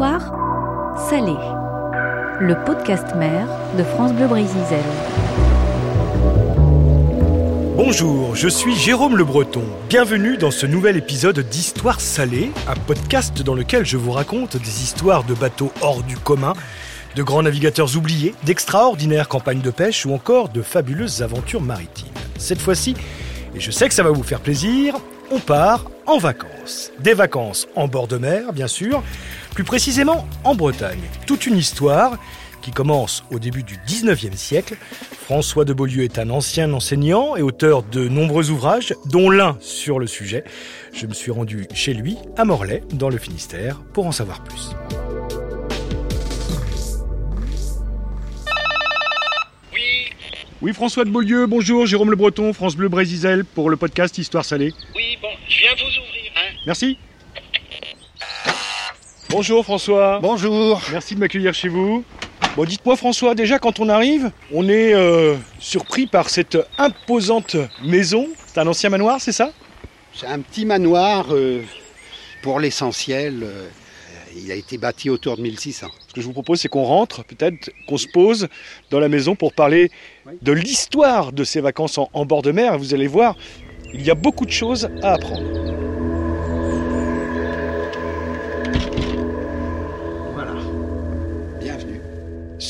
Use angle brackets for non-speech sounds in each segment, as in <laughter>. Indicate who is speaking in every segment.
Speaker 1: Histoire salée. Le podcast mère de France Bleu.
Speaker 2: Bonjour, je suis Jérôme Le Breton. Bienvenue dans ce nouvel épisode d'Histoire salée, un podcast dans lequel je vous raconte des histoires de bateaux hors du commun, de grands navigateurs oubliés, d'extraordinaires campagnes de pêche ou encore de fabuleuses aventures maritimes. Cette fois-ci, et je sais que ça va vous faire plaisir, on part en vacances. Des vacances en bord de mer, bien sûr, plus précisément en Bretagne. Toute une histoire qui commence au début du 19e siècle. François de Beaulieu est un ancien enseignant et auteur de nombreux ouvrages, dont l'un sur le sujet. Je me suis rendu chez lui, à Morlaix, dans le Finistère, pour en savoir plus. Oui, François de Beaulieu, bonjour, Jérôme Le Breton, France Bleu Brésil, pour le podcast Histoire Salée.
Speaker 3: Oui, bon, je viens vous ouvrir, hein.
Speaker 2: Merci. Bonjour François.
Speaker 4: Bonjour.
Speaker 2: Merci de m'accueillir chez vous. Bon, dites-moi François, déjà quand on arrive, on est euh, surpris par cette imposante maison. C'est un ancien manoir, c'est ça?
Speaker 4: C'est un petit manoir, euh, pour l'essentiel. euh, il a été bâti autour de 1600.
Speaker 2: Ce que je vous propose, c'est qu'on rentre, peut-être qu'on se pose dans la maison pour parler
Speaker 4: Oui.
Speaker 2: de l'histoire de ces vacances en, en bord de mer. Vous allez voir, il y a beaucoup de choses à apprendre.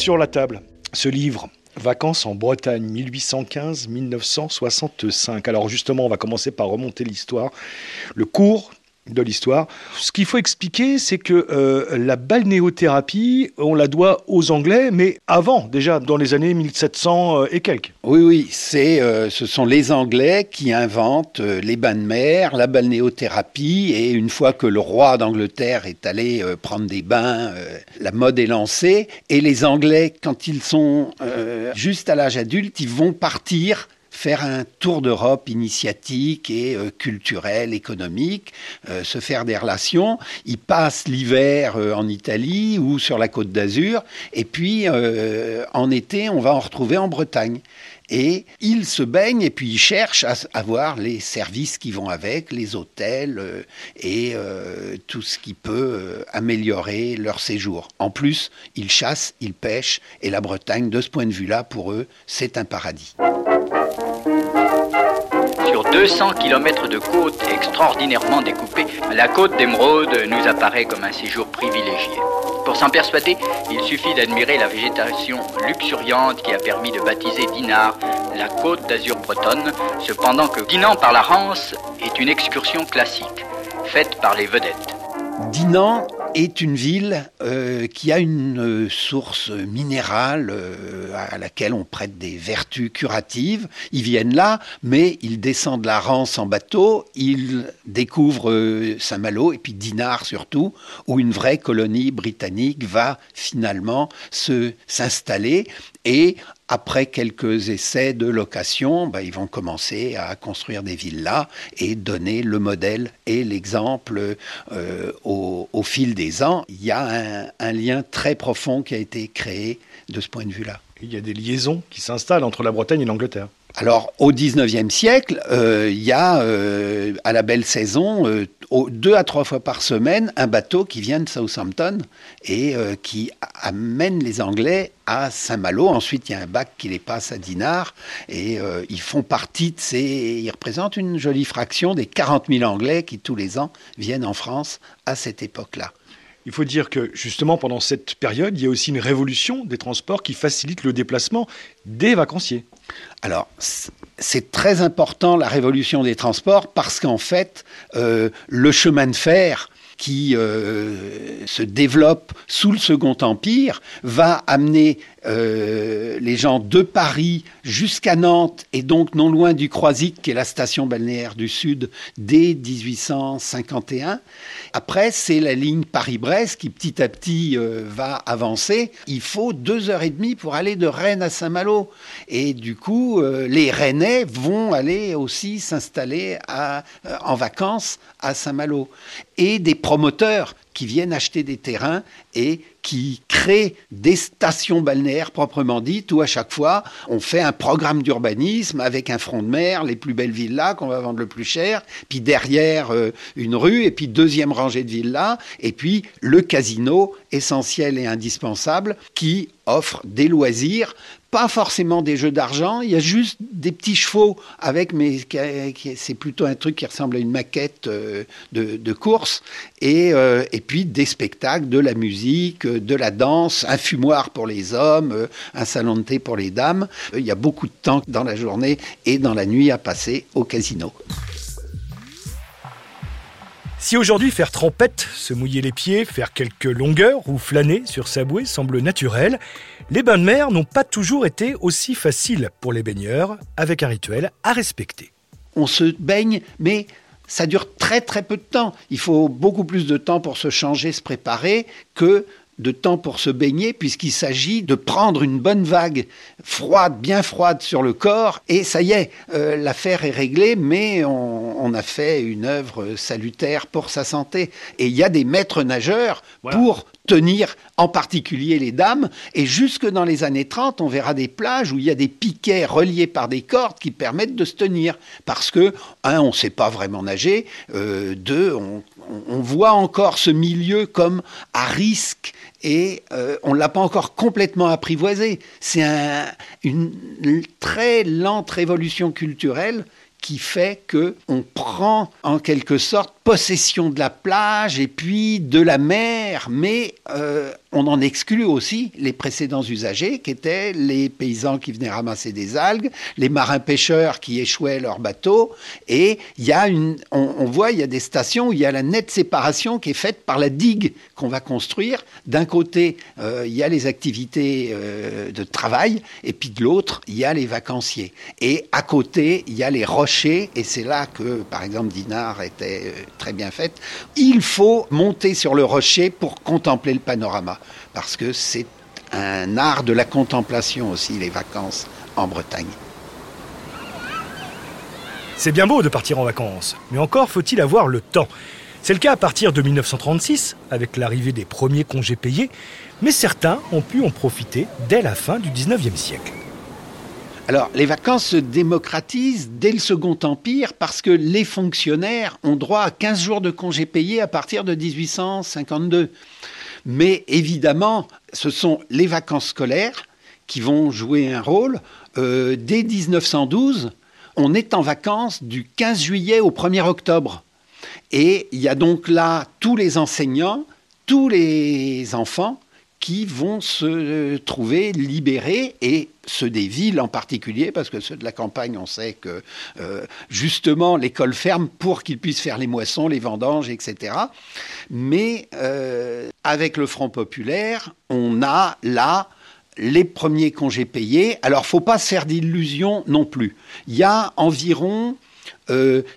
Speaker 2: Sur la table, ce livre, Vacances en Bretagne, 1815-1965. Alors justement, on va commencer par remonter l'histoire, le cours de l'histoire. Ce qu'il faut expliquer, c'est que euh, la balnéothérapie, on la doit aux Anglais, mais avant, déjà dans les années 1700 euh, et quelques.
Speaker 4: Oui, oui, c'est, euh, ce sont les Anglais qui inventent les bains de mer, la balnéothérapie, et une fois que le roi d'Angleterre est allé prendre des bains, la mode est lancée, et les Anglais, quand ils sont juste à l'âge adulte, ils vont partir faire un tour d'Europe initiatique et euh, culturel, économique, euh, se faire des relations. Ils passent l'hiver euh, en Italie ou sur la côte d'Azur, et puis en été, on va en retrouver en Bretagne. Et ils se baignent et puis ils cherchent à avoir les services qui vont avec, les hôtels et tout ce qui peut améliorer leur séjour. En plus, ils chassent, ils pêchent et la Bretagne, de ce point de vue-là, pour eux, c'est un paradis.
Speaker 5: Sur 200 km de côte extraordinairement découpée, la côte d'Émeraude nous apparaît comme un séjour privilégié. Pour s'en persuader, il suffit d'admirer la végétation luxuriante qui a permis de baptiser Dinard la côte d'Azur bretonne, cependant que Dinan par la Rance est une excursion classique, faite par les vedettes.
Speaker 4: Dinan est une ville euh, qui a une euh, source minérale euh, à laquelle on prête des vertus curatives. Ils viennent là, mais ils descendent la Rance en bateau, ils découvrent Saint-Malo et puis Dinard surtout, où une vraie colonie britannique va finalement se s'installer et après quelques essais de location, bah, ils vont commencer à construire des villas et donner le modèle et l'exemple euh, au, au fil des ans. Il y a un, un lien très profond qui a été créé de ce point de vue-là.
Speaker 2: Il y a des liaisons qui s'installent entre la Bretagne et l'Angleterre.
Speaker 4: Alors, au 19e siècle, euh, il y a, euh, à la belle saison, euh, deux à trois fois par semaine, un bateau qui vient de Southampton et euh, qui amène les Anglais à Saint-Malo. Ensuite, il y a un bac qui les passe à Dinard et euh, ils font partie de ces... Ils représentent une jolie fraction des 40 000 Anglais qui, tous les ans, viennent en France à cette époque-là.
Speaker 2: Il faut dire que justement pendant cette période, il y a aussi une révolution des transports qui facilite le déplacement des vacanciers.
Speaker 4: Alors, c'est très important la révolution des transports parce qu'en fait, euh, le chemin de fer qui euh, se développe sous le Second Empire va amener euh, les gens de Paris jusqu'à Nantes et donc non loin du Croisic, qui est la station balnéaire du Sud, dès 1851. Après, c'est la ligne Paris-Brest qui petit à petit euh, va avancer. Il faut deux heures et demie pour aller de Rennes à Saint-Malo. Et du coup, les Rennais vont aller aussi s'installer en vacances à Saint-Malo. Et des promoteurs qui viennent acheter des terrains et qui créent des stations balnéaires proprement dites, où à chaque fois, on fait un programme d'urbanisme avec un front de mer, les plus belles villas qu'on va vendre le plus cher, puis derrière euh, une rue, et puis deuxième rangée de villas, et puis le casino essentiel et indispensable qui offre des loisirs pas forcément des jeux d'argent, il y a juste des petits chevaux avec, mais c'est plutôt un truc qui ressemble à une maquette euh, de, course, et, euh, et, puis des spectacles, de la musique, de la danse, un fumoir pour les hommes, euh, un salon de thé pour les dames. Il y a beaucoup de temps dans la journée et dans la nuit à passer au casino.
Speaker 2: Si aujourd'hui faire trempette, se mouiller les pieds, faire quelques longueurs ou flâner sur sa bouée semble naturel, les bains de mer n'ont pas toujours été aussi faciles pour les baigneurs, avec un rituel à respecter.
Speaker 4: On se baigne, mais ça dure très très peu de temps. Il faut beaucoup plus de temps pour se changer, se préparer, que de temps pour se baigner, puisqu'il s'agit de prendre une bonne vague froide, bien froide sur le corps, et ça y est, euh, l'affaire est réglée, mais on, a fait une œuvre salutaire pour sa santé. Et il y a des maîtres nageurs pour tenir en particulier les dames. Et jusque dans les années 30, on verra des plages où il y a des piquets reliés par des cordes qui permettent de se tenir. Parce que, un, on ne sait pas vraiment nager, euh, deux, on, voit encore ce milieu comme à risque et euh, on ne l'a pas encore complètement apprivoisé. C'est une très lente révolution culturelle qui fait que on prend en quelque sorte possession de la plage et puis de la mer, mais euh, on en exclut aussi les précédents usagers qui étaient les paysans qui venaient ramasser des algues, les marins pêcheurs qui échouaient leurs bateaux, et il y a une, on, voit il y a des stations où il y a la nette séparation qui est faite par la digue qu'on va construire. D'un côté, euh, il y a les activités euh, de travail, et puis de l'autre, il y a les vacanciers. Et à côté, il y a les rochers, et c'est là que, par exemple, Dinard était très bien faite. Il faut monter sur le rocher pour contempler le panorama, parce que c'est un art de la contemplation aussi, les vacances en Bretagne.
Speaker 2: C'est bien beau de partir en vacances, mais encore faut-il avoir le temps. C'est le cas à partir de 1936, avec l'arrivée des premiers congés payés, mais certains ont pu en profiter dès la fin du 19e siècle.
Speaker 4: Alors, les vacances se démocratisent dès le Second Empire parce que les fonctionnaires ont droit à 15 jours de congés payés à partir de 1852. Mais évidemment, ce sont les vacances scolaires qui vont jouer un rôle. Euh, dès 1912, on est en vacances du 15 juillet au 1er octobre. Et il y a donc là tous les enseignants, tous les enfants qui vont se trouver libérés et ceux des villes en particulier, parce que ceux de la campagne, on sait que euh, justement l'école ferme pour qu'ils puissent faire les moissons, les vendanges, etc. Mais euh, avec le Front populaire, on a là les premiers congés payés. Alors, faut pas se faire d'illusions non plus. Il y a environ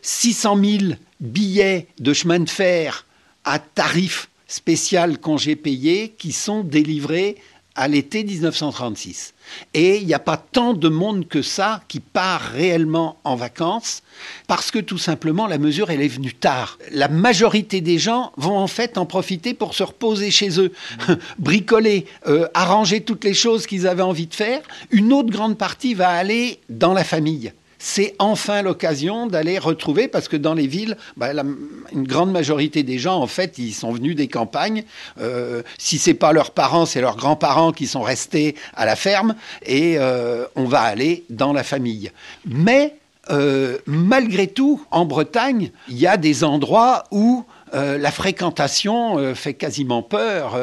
Speaker 4: 600 euh, 000 billets de chemin de fer à tarif spéciales congés payés qui sont délivrés à l'été 1936. Et il n'y a pas tant de monde que ça qui part réellement en vacances, parce que tout simplement la mesure, elle est venue tard. La majorité des gens vont en fait en profiter pour se reposer chez eux, <laughs> bricoler, euh, arranger toutes les choses qu'ils avaient envie de faire. Une autre grande partie va aller dans la famille c'est enfin l'occasion d'aller retrouver, parce que dans les villes, bah, une grande majorité des gens, en fait, ils sont venus des campagnes. Euh, si c'est pas leurs parents, c'est leurs grands-parents qui sont restés à la ferme, et euh, on va aller dans la famille. Mais euh, malgré tout, en Bretagne, il y a des endroits où la fréquentation fait quasiment peur,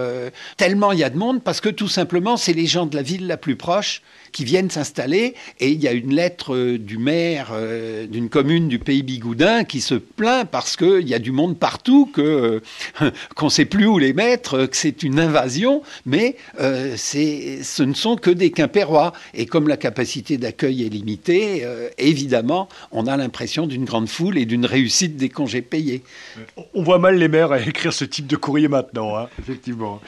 Speaker 4: tellement il y a de monde, parce que tout simplement, c'est les gens de la ville la plus proche qui viennent s'installer. Et il y a une lettre euh, du maire euh, d'une commune du pays Bigoudin qui se plaint parce qu'il y a du monde partout, que euh, <laughs> qu'on ne sait plus où les mettre, que c'est une invasion, mais ce ne sont que des Quimpérois. Et comme la capacité d'accueil est limitée, évidemment, on a l'impression d'une grande foule et d'une réussite des congés payés.
Speaker 2: Mal les maires à écrire ce type de courrier maintenant, hein, effectivement.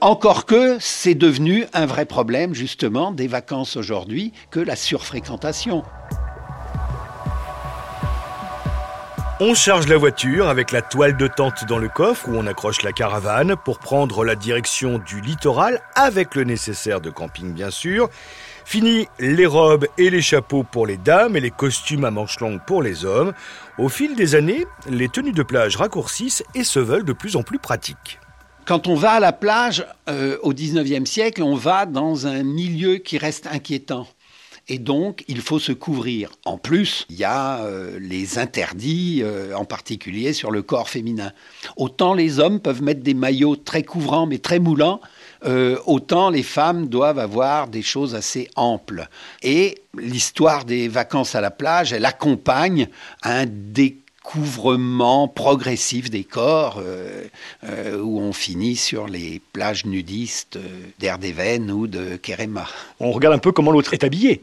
Speaker 4: encore que c'est devenu un vrai problème, justement, des vacances aujourd'hui que la surfréquentation.
Speaker 2: On charge la voiture avec la toile de tente dans le coffre où on accroche la caravane pour prendre la direction du littoral avec le nécessaire de camping bien sûr. Fini les robes et les chapeaux pour les dames et les costumes à manches longues pour les hommes. Au fil des années, les tenues de plage raccourcissent et se veulent de plus en plus pratiques.
Speaker 4: Quand on va à la plage euh, au 19e siècle, on va dans un milieu qui reste inquiétant. Et donc, il faut se couvrir. En plus, il y a euh, les interdits, euh, en particulier sur le corps féminin. Autant les hommes peuvent mettre des maillots très couvrants mais très moulants, euh, autant les femmes doivent avoir des choses assez amples. Et l'histoire des vacances à la plage, elle accompagne un découvrement progressif des corps où on finit sur les plages nudistes d'Erdéven ou de Kerema.
Speaker 2: On regarde un peu comment l'autre est habillé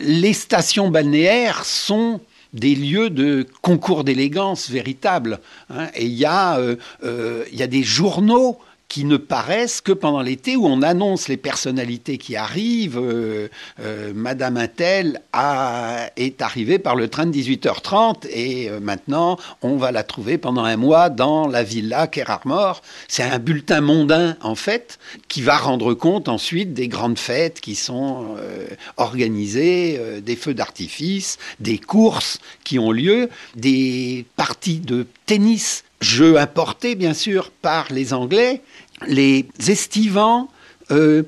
Speaker 4: les stations balnéaires sont des lieux de concours d'élégance véritable. Hein. et il y, euh, euh, y, a des journaux qui ne paraissent que pendant l'été où on annonce les personnalités qui arrivent. Euh, euh, Madame Intel a, est arrivée par le train de 18h30 et euh, maintenant on va la trouver pendant un mois dans la villa Kerarmor. C'est un bulletin mondain en fait qui va rendre compte ensuite des grandes fêtes qui sont organisées, des feux d'artifice, des courses qui ont lieu, des parties de tennis jeu importé bien sûr par les Anglais, les estivants euh,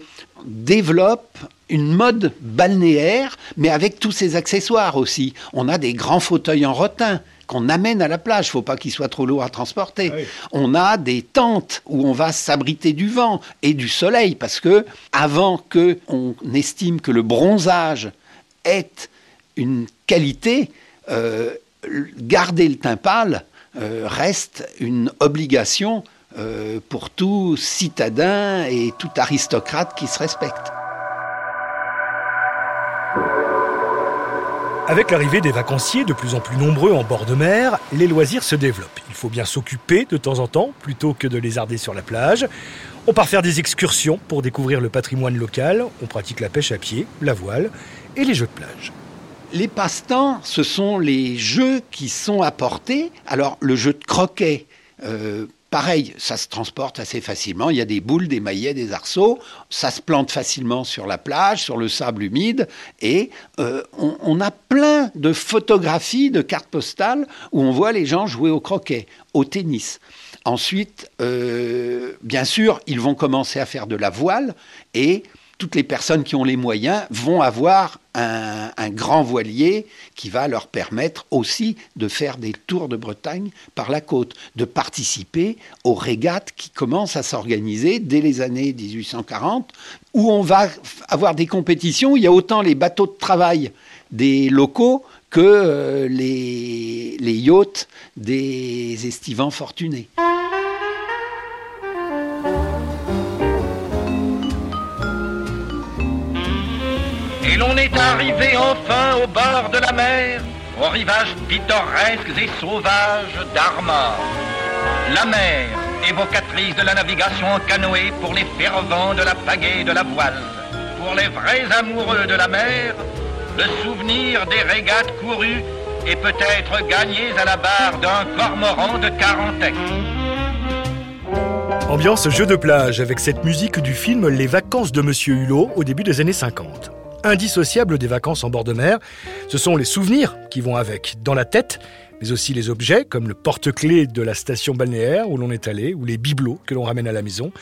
Speaker 4: développent une mode balnéaire, mais avec tous ses accessoires aussi. On a des grands fauteuils en rotin qu'on amène à la plage. Il ne faut pas qu'ils soient trop lourds à transporter. Ah on a des tentes où on va s'abriter du vent et du soleil, parce que avant que on estime que le bronzage est une qualité, euh, garder le teint pâle reste une obligation euh, pour tout citadin et tout aristocrate qui se respecte.
Speaker 2: Avec l'arrivée des vacanciers de plus en plus nombreux en bord de mer, les loisirs se développent. Il faut bien s'occuper de temps en temps plutôt que de lézarder sur la plage. On part faire des excursions pour découvrir le patrimoine local, on pratique la pêche à pied, la voile et les jeux de plage.
Speaker 4: Les passe-temps, ce sont les jeux qui sont apportés. Alors, le jeu de croquet, euh, pareil, ça se transporte assez facilement. Il y a des boules, des maillets, des arceaux. Ça se plante facilement sur la plage, sur le sable humide. Et euh, on, a plein de photographies, de cartes postales où on voit les gens jouer au croquet, au tennis. Ensuite, euh, bien sûr, ils vont commencer à faire de la voile et toutes les personnes qui ont les moyens vont avoir un, grand voilier qui va leur permettre aussi de faire des tours de Bretagne par la côte, de participer aux régates qui commencent à s'organiser dès les années 1840, où on va avoir des compétitions, il y a autant les bateaux de travail des locaux que euh, les, les yachts des estivants fortunés.
Speaker 3: L'on est arrivé enfin au bord de la mer, aux rivages pittoresques et sauvages d'Armor. La mer, évocatrice de la navigation en canoë pour les fervents de la pagaie et de la voile. Pour les vrais amoureux de la mer, le souvenir des régates courues et peut-être gagnées à la barre d'un cormoran de Carantec.
Speaker 2: Ambiance jeu de plage avec cette musique du film Les vacances de Monsieur Hulot au début des années 50 indissociable des vacances en bord de mer. Ce sont les souvenirs qui vont avec, dans la tête, mais aussi les objets, comme le porte-clés de la station balnéaire où l'on est allé, ou les bibelots que l'on ramène à la maison.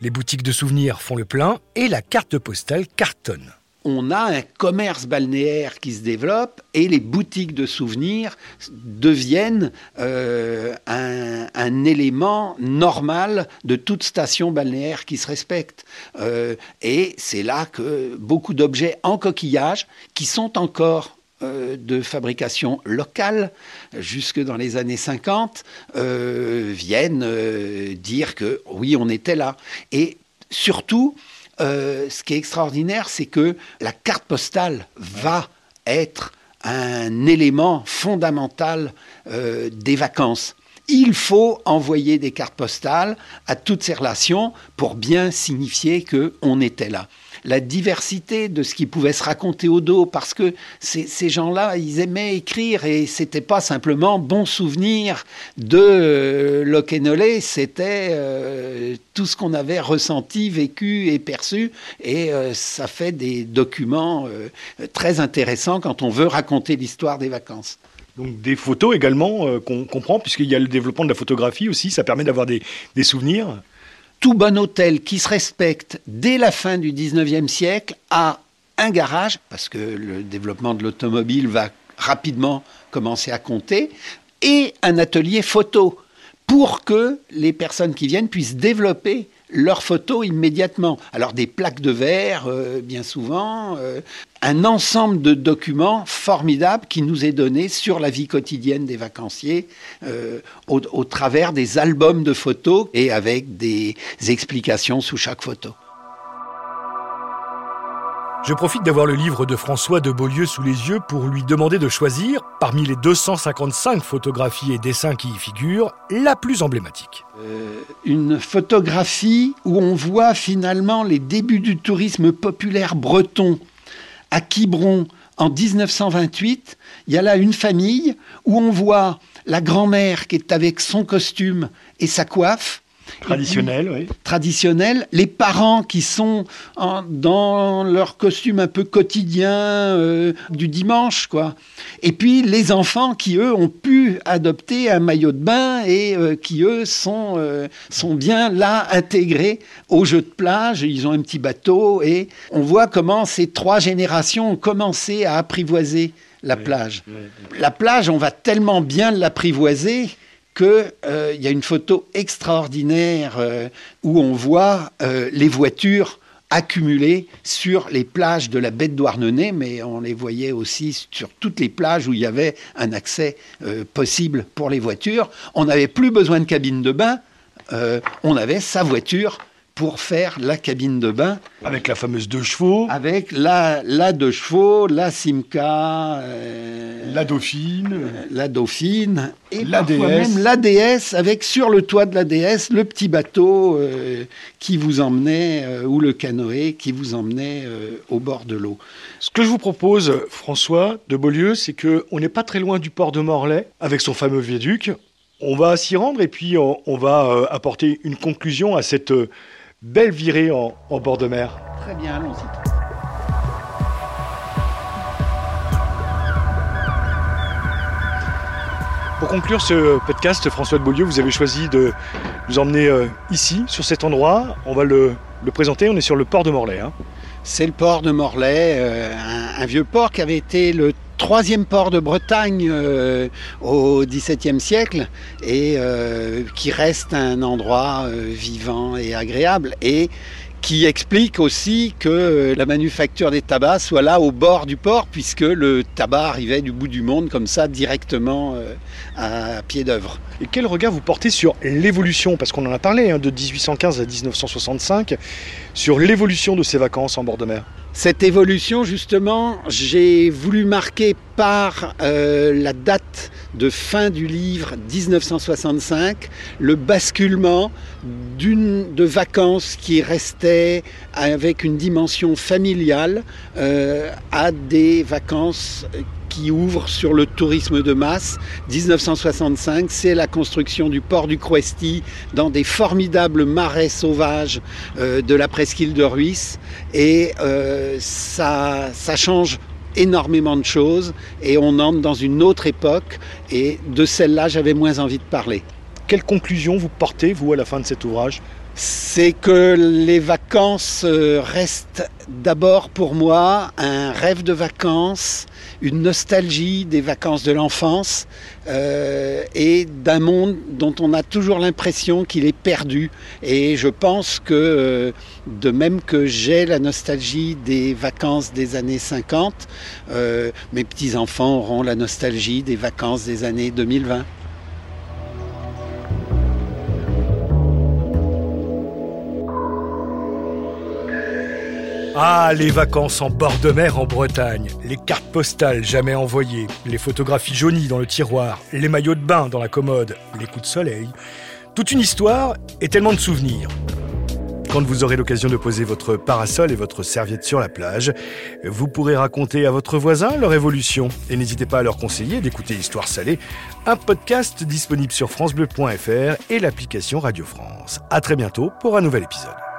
Speaker 2: Les boutiques de souvenirs font le plein, et la carte postale cartonne
Speaker 4: on a un commerce balnéaire qui se développe et les boutiques de souvenirs deviennent euh, un, élément normal de toute station balnéaire qui se respecte. Euh, et c'est là que beaucoup d'objets en coquillage qui sont encore euh, de fabrication locale jusque dans les années 50 viennent dire que oui, on était là. Et surtout, euh, ce qui est extraordinaire, c'est que la carte postale va être un élément fondamental euh, des vacances. il faut envoyer des cartes postales à toutes ces relations pour bien signifier que on était là la diversité de ce qui pouvait se raconter au dos, parce que ces, gens-là, ils aimaient écrire et c'était pas simplement bon souvenir de euh, c'était euh, tout ce qu'on avait ressenti, vécu et perçu, et euh, ça fait des documents euh, très intéressants quand on veut raconter l'histoire des vacances.
Speaker 2: Donc des photos également qu'on comprend, puisqu'il y a le développement de la photographie aussi, ça permet d'avoir des souvenirs
Speaker 4: tout bon hôtel qui se respecte dès la fin du 19e siècle a un garage, parce que le développement de l'automobile va rapidement commencer à compter, et un atelier photo pour que les personnes qui viennent puissent développer leurs photos immédiatement. Alors des plaques de verre, euh, bien souvent, euh, un ensemble de documents formidables qui nous est donné sur la vie quotidienne des vacanciers euh, au travers des albums de photos et avec des explications sous chaque photo.
Speaker 2: Je profite d'avoir le livre de François de Beaulieu sous les yeux pour lui demander de choisir, parmi les 255 photographies et dessins qui y figurent, la plus emblématique.
Speaker 4: Euh, une photographie où on voit finalement les débuts du tourisme populaire breton à Quiberon en 1928. Il y a là une famille où on voit la grand-mère qui est avec son costume et sa coiffe,
Speaker 2: Traditionnel, oui.
Speaker 4: Traditionnel. Les parents qui sont dans leur costume un peu quotidien euh, du dimanche, quoi. Et puis les enfants qui, eux, ont pu adopter un maillot de bain et euh, qui, eux, sont, euh, sont bien là, intégrés au jeu de plage. Ils ont un petit bateau et on voit comment ces trois générations ont commencé à apprivoiser la plage. La plage, on va tellement bien l'apprivoiser qu'il euh, y a une photo extraordinaire euh, où on voit euh, les voitures accumulées sur les plages de la baie de Douarnenez, mais on les voyait aussi sur toutes les plages où il y avait un accès possible pour les voitures. On n'avait plus besoin de cabine de bain, on avait sa voiture pour faire la cabine de bain.
Speaker 2: Avec la fameuse deux chevaux.
Speaker 4: Avec la, la deux chevaux, la Simca. Euh,
Speaker 2: la Dauphine. Euh,
Speaker 4: la Dauphine. Et la DS. même la DS, avec sur le toit de la DS le petit bateau euh, qui vous emmenait, ou le canoë qui vous emmenait au bord de l'eau.
Speaker 2: Ce que je vous propose, François de Beaulieu, c'est qu'on n'est pas très loin du port de Morlaix, avec son fameux viaduc. On va s'y rendre et puis on va apporter une conclusion à cette belle virée en, bord de mer.
Speaker 4: Très bien, allons-y.
Speaker 2: Pour conclure ce podcast, François de Beaulieu, vous avez choisi de nous emmener euh, ici, sur cet endroit. On va le, présenter. On est sur le port de Morlaix. Hein.
Speaker 4: C'est le port de Morlaix, euh, un, vieux port qui avait été le troisième port de Bretagne euh, au XVIIe siècle et euh, qui reste un endroit euh, vivant et agréable et qui explique aussi que la manufacture des tabacs soit là au bord du port puisque le tabac arrivait du bout du monde comme ça directement à pied d'œuvre.
Speaker 2: Et quel regard vous portez sur l'évolution, parce qu'on en a parlé hein, de 1815 à 1965, sur l'évolution de ces vacances en bord de mer.
Speaker 4: Cette évolution, justement, j'ai voulu marquer par euh, la date de fin du livre 1965, le basculement d'une de vacances qui restait avec une dimension familiale euh, à des vacances qui ouvre sur le tourisme de masse. 1965, c'est la construction du port du Crouesty dans des formidables marais sauvages euh, de la presqu'île de Ruisse. Et euh, ça change énormément de choses et on entre dans une autre époque et de celle-là j'avais moins envie de parler.
Speaker 2: Quelle conclusion vous portez, vous, à la fin de cet ouvrage
Speaker 4: c'est que les vacances euh, restent d'abord pour moi un rêve de vacances, une nostalgie des vacances de l'enfance euh, et d'un monde dont on a toujours l'impression qu'il est perdu. Et je pense que euh, de même que j'ai la nostalgie des vacances des années 50, mes petits-enfants auront la nostalgie des vacances des années 2020.
Speaker 2: Ah, les vacances en bord de mer en Bretagne, les cartes postales jamais envoyées, les photographies jaunies dans le tiroir, les maillots de bain dans la commode, les coups de soleil. Toute une histoire et tellement de souvenirs. Quand vous aurez l'occasion de poser votre parasol et votre serviette sur la plage, vous pourrez raconter à votre voisin leur évolution. Et n'hésitez pas à leur conseiller d'écouter Histoire salée, un podcast disponible sur francebleu.fr et l'application Radio France. À très bientôt pour un nouvel épisode.